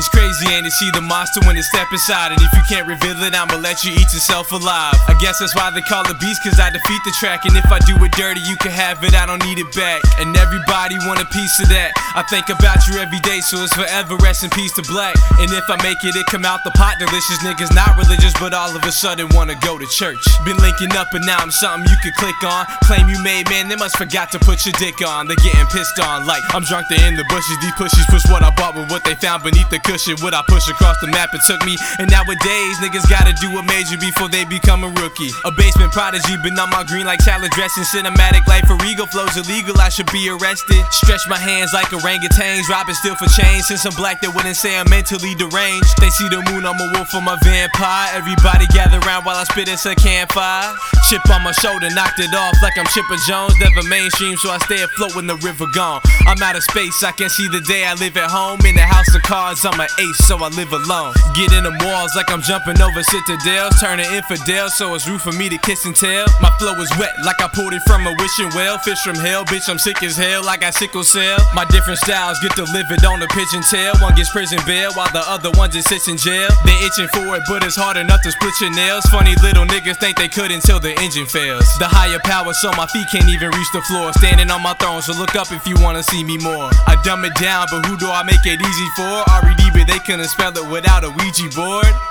It's crazy, ain't it? See the monster when it step inside. And if you can't reveal it, I'ma let you eat yourself alive. I guess that's why they call it beast, cause I defeat the track. And if I do it dirty, you can have it, I don't need it back. And everybody want a piece of that. I think about you every day, so it's forever rest in peace to black. And if I make it, it come out the pot delicious. Niggas not religious, but all of a sudden wanna go to church. Been linking up, and now I'm something you can click on. Claim you made, man, they must forgot to put your dick on. They're getting pissed on, like I'm drunk, they in the bushes. These pushes push what I bought with what they found beneath the cushion. What I push across the map, it took me. And nowadays, niggas gotta do a major before they become a rookie. A basement prodigy, been on my green like salad dressing. Cinematic life for regal flows illegal, I should be arrested. Stretch my hands like orangutans, robbing still for change. Since I'm black, they wouldn't say I'm mentally deranged. They see the moon, I'm a wolf, I'm a vampire. Everybody gather around while I spit it's a campfire. Chip on my shoulder, knocked it off like I'm Chipper Jones. Never mainstream, so I stay afloat when the river gone. I'm out of space, I can see the day I live at home. In the house of cards, I'm an ace, so I live alone. Get in them walls like I'm jumping over citadels. Turning infidel, so it's rude for me to kiss and tell. My flow is wet, like I pulled it from a wishing well. Fish from hell, bitch, I'm sick as hell, like I sickle cell. My different styles get delivered on a pigeon tail. One gets prison bail, while the other one just sits in jail. They itching for it, but it's hard enough to split your nails. Funny little niggas think they could until the engine fails. The higher power, so my feet can't even reach the floor. Standing on my throne, so look up if you wanna see me more. I dumb it down, but who do I make it easy for? RED, but they couldn't spell it without a Ouija board.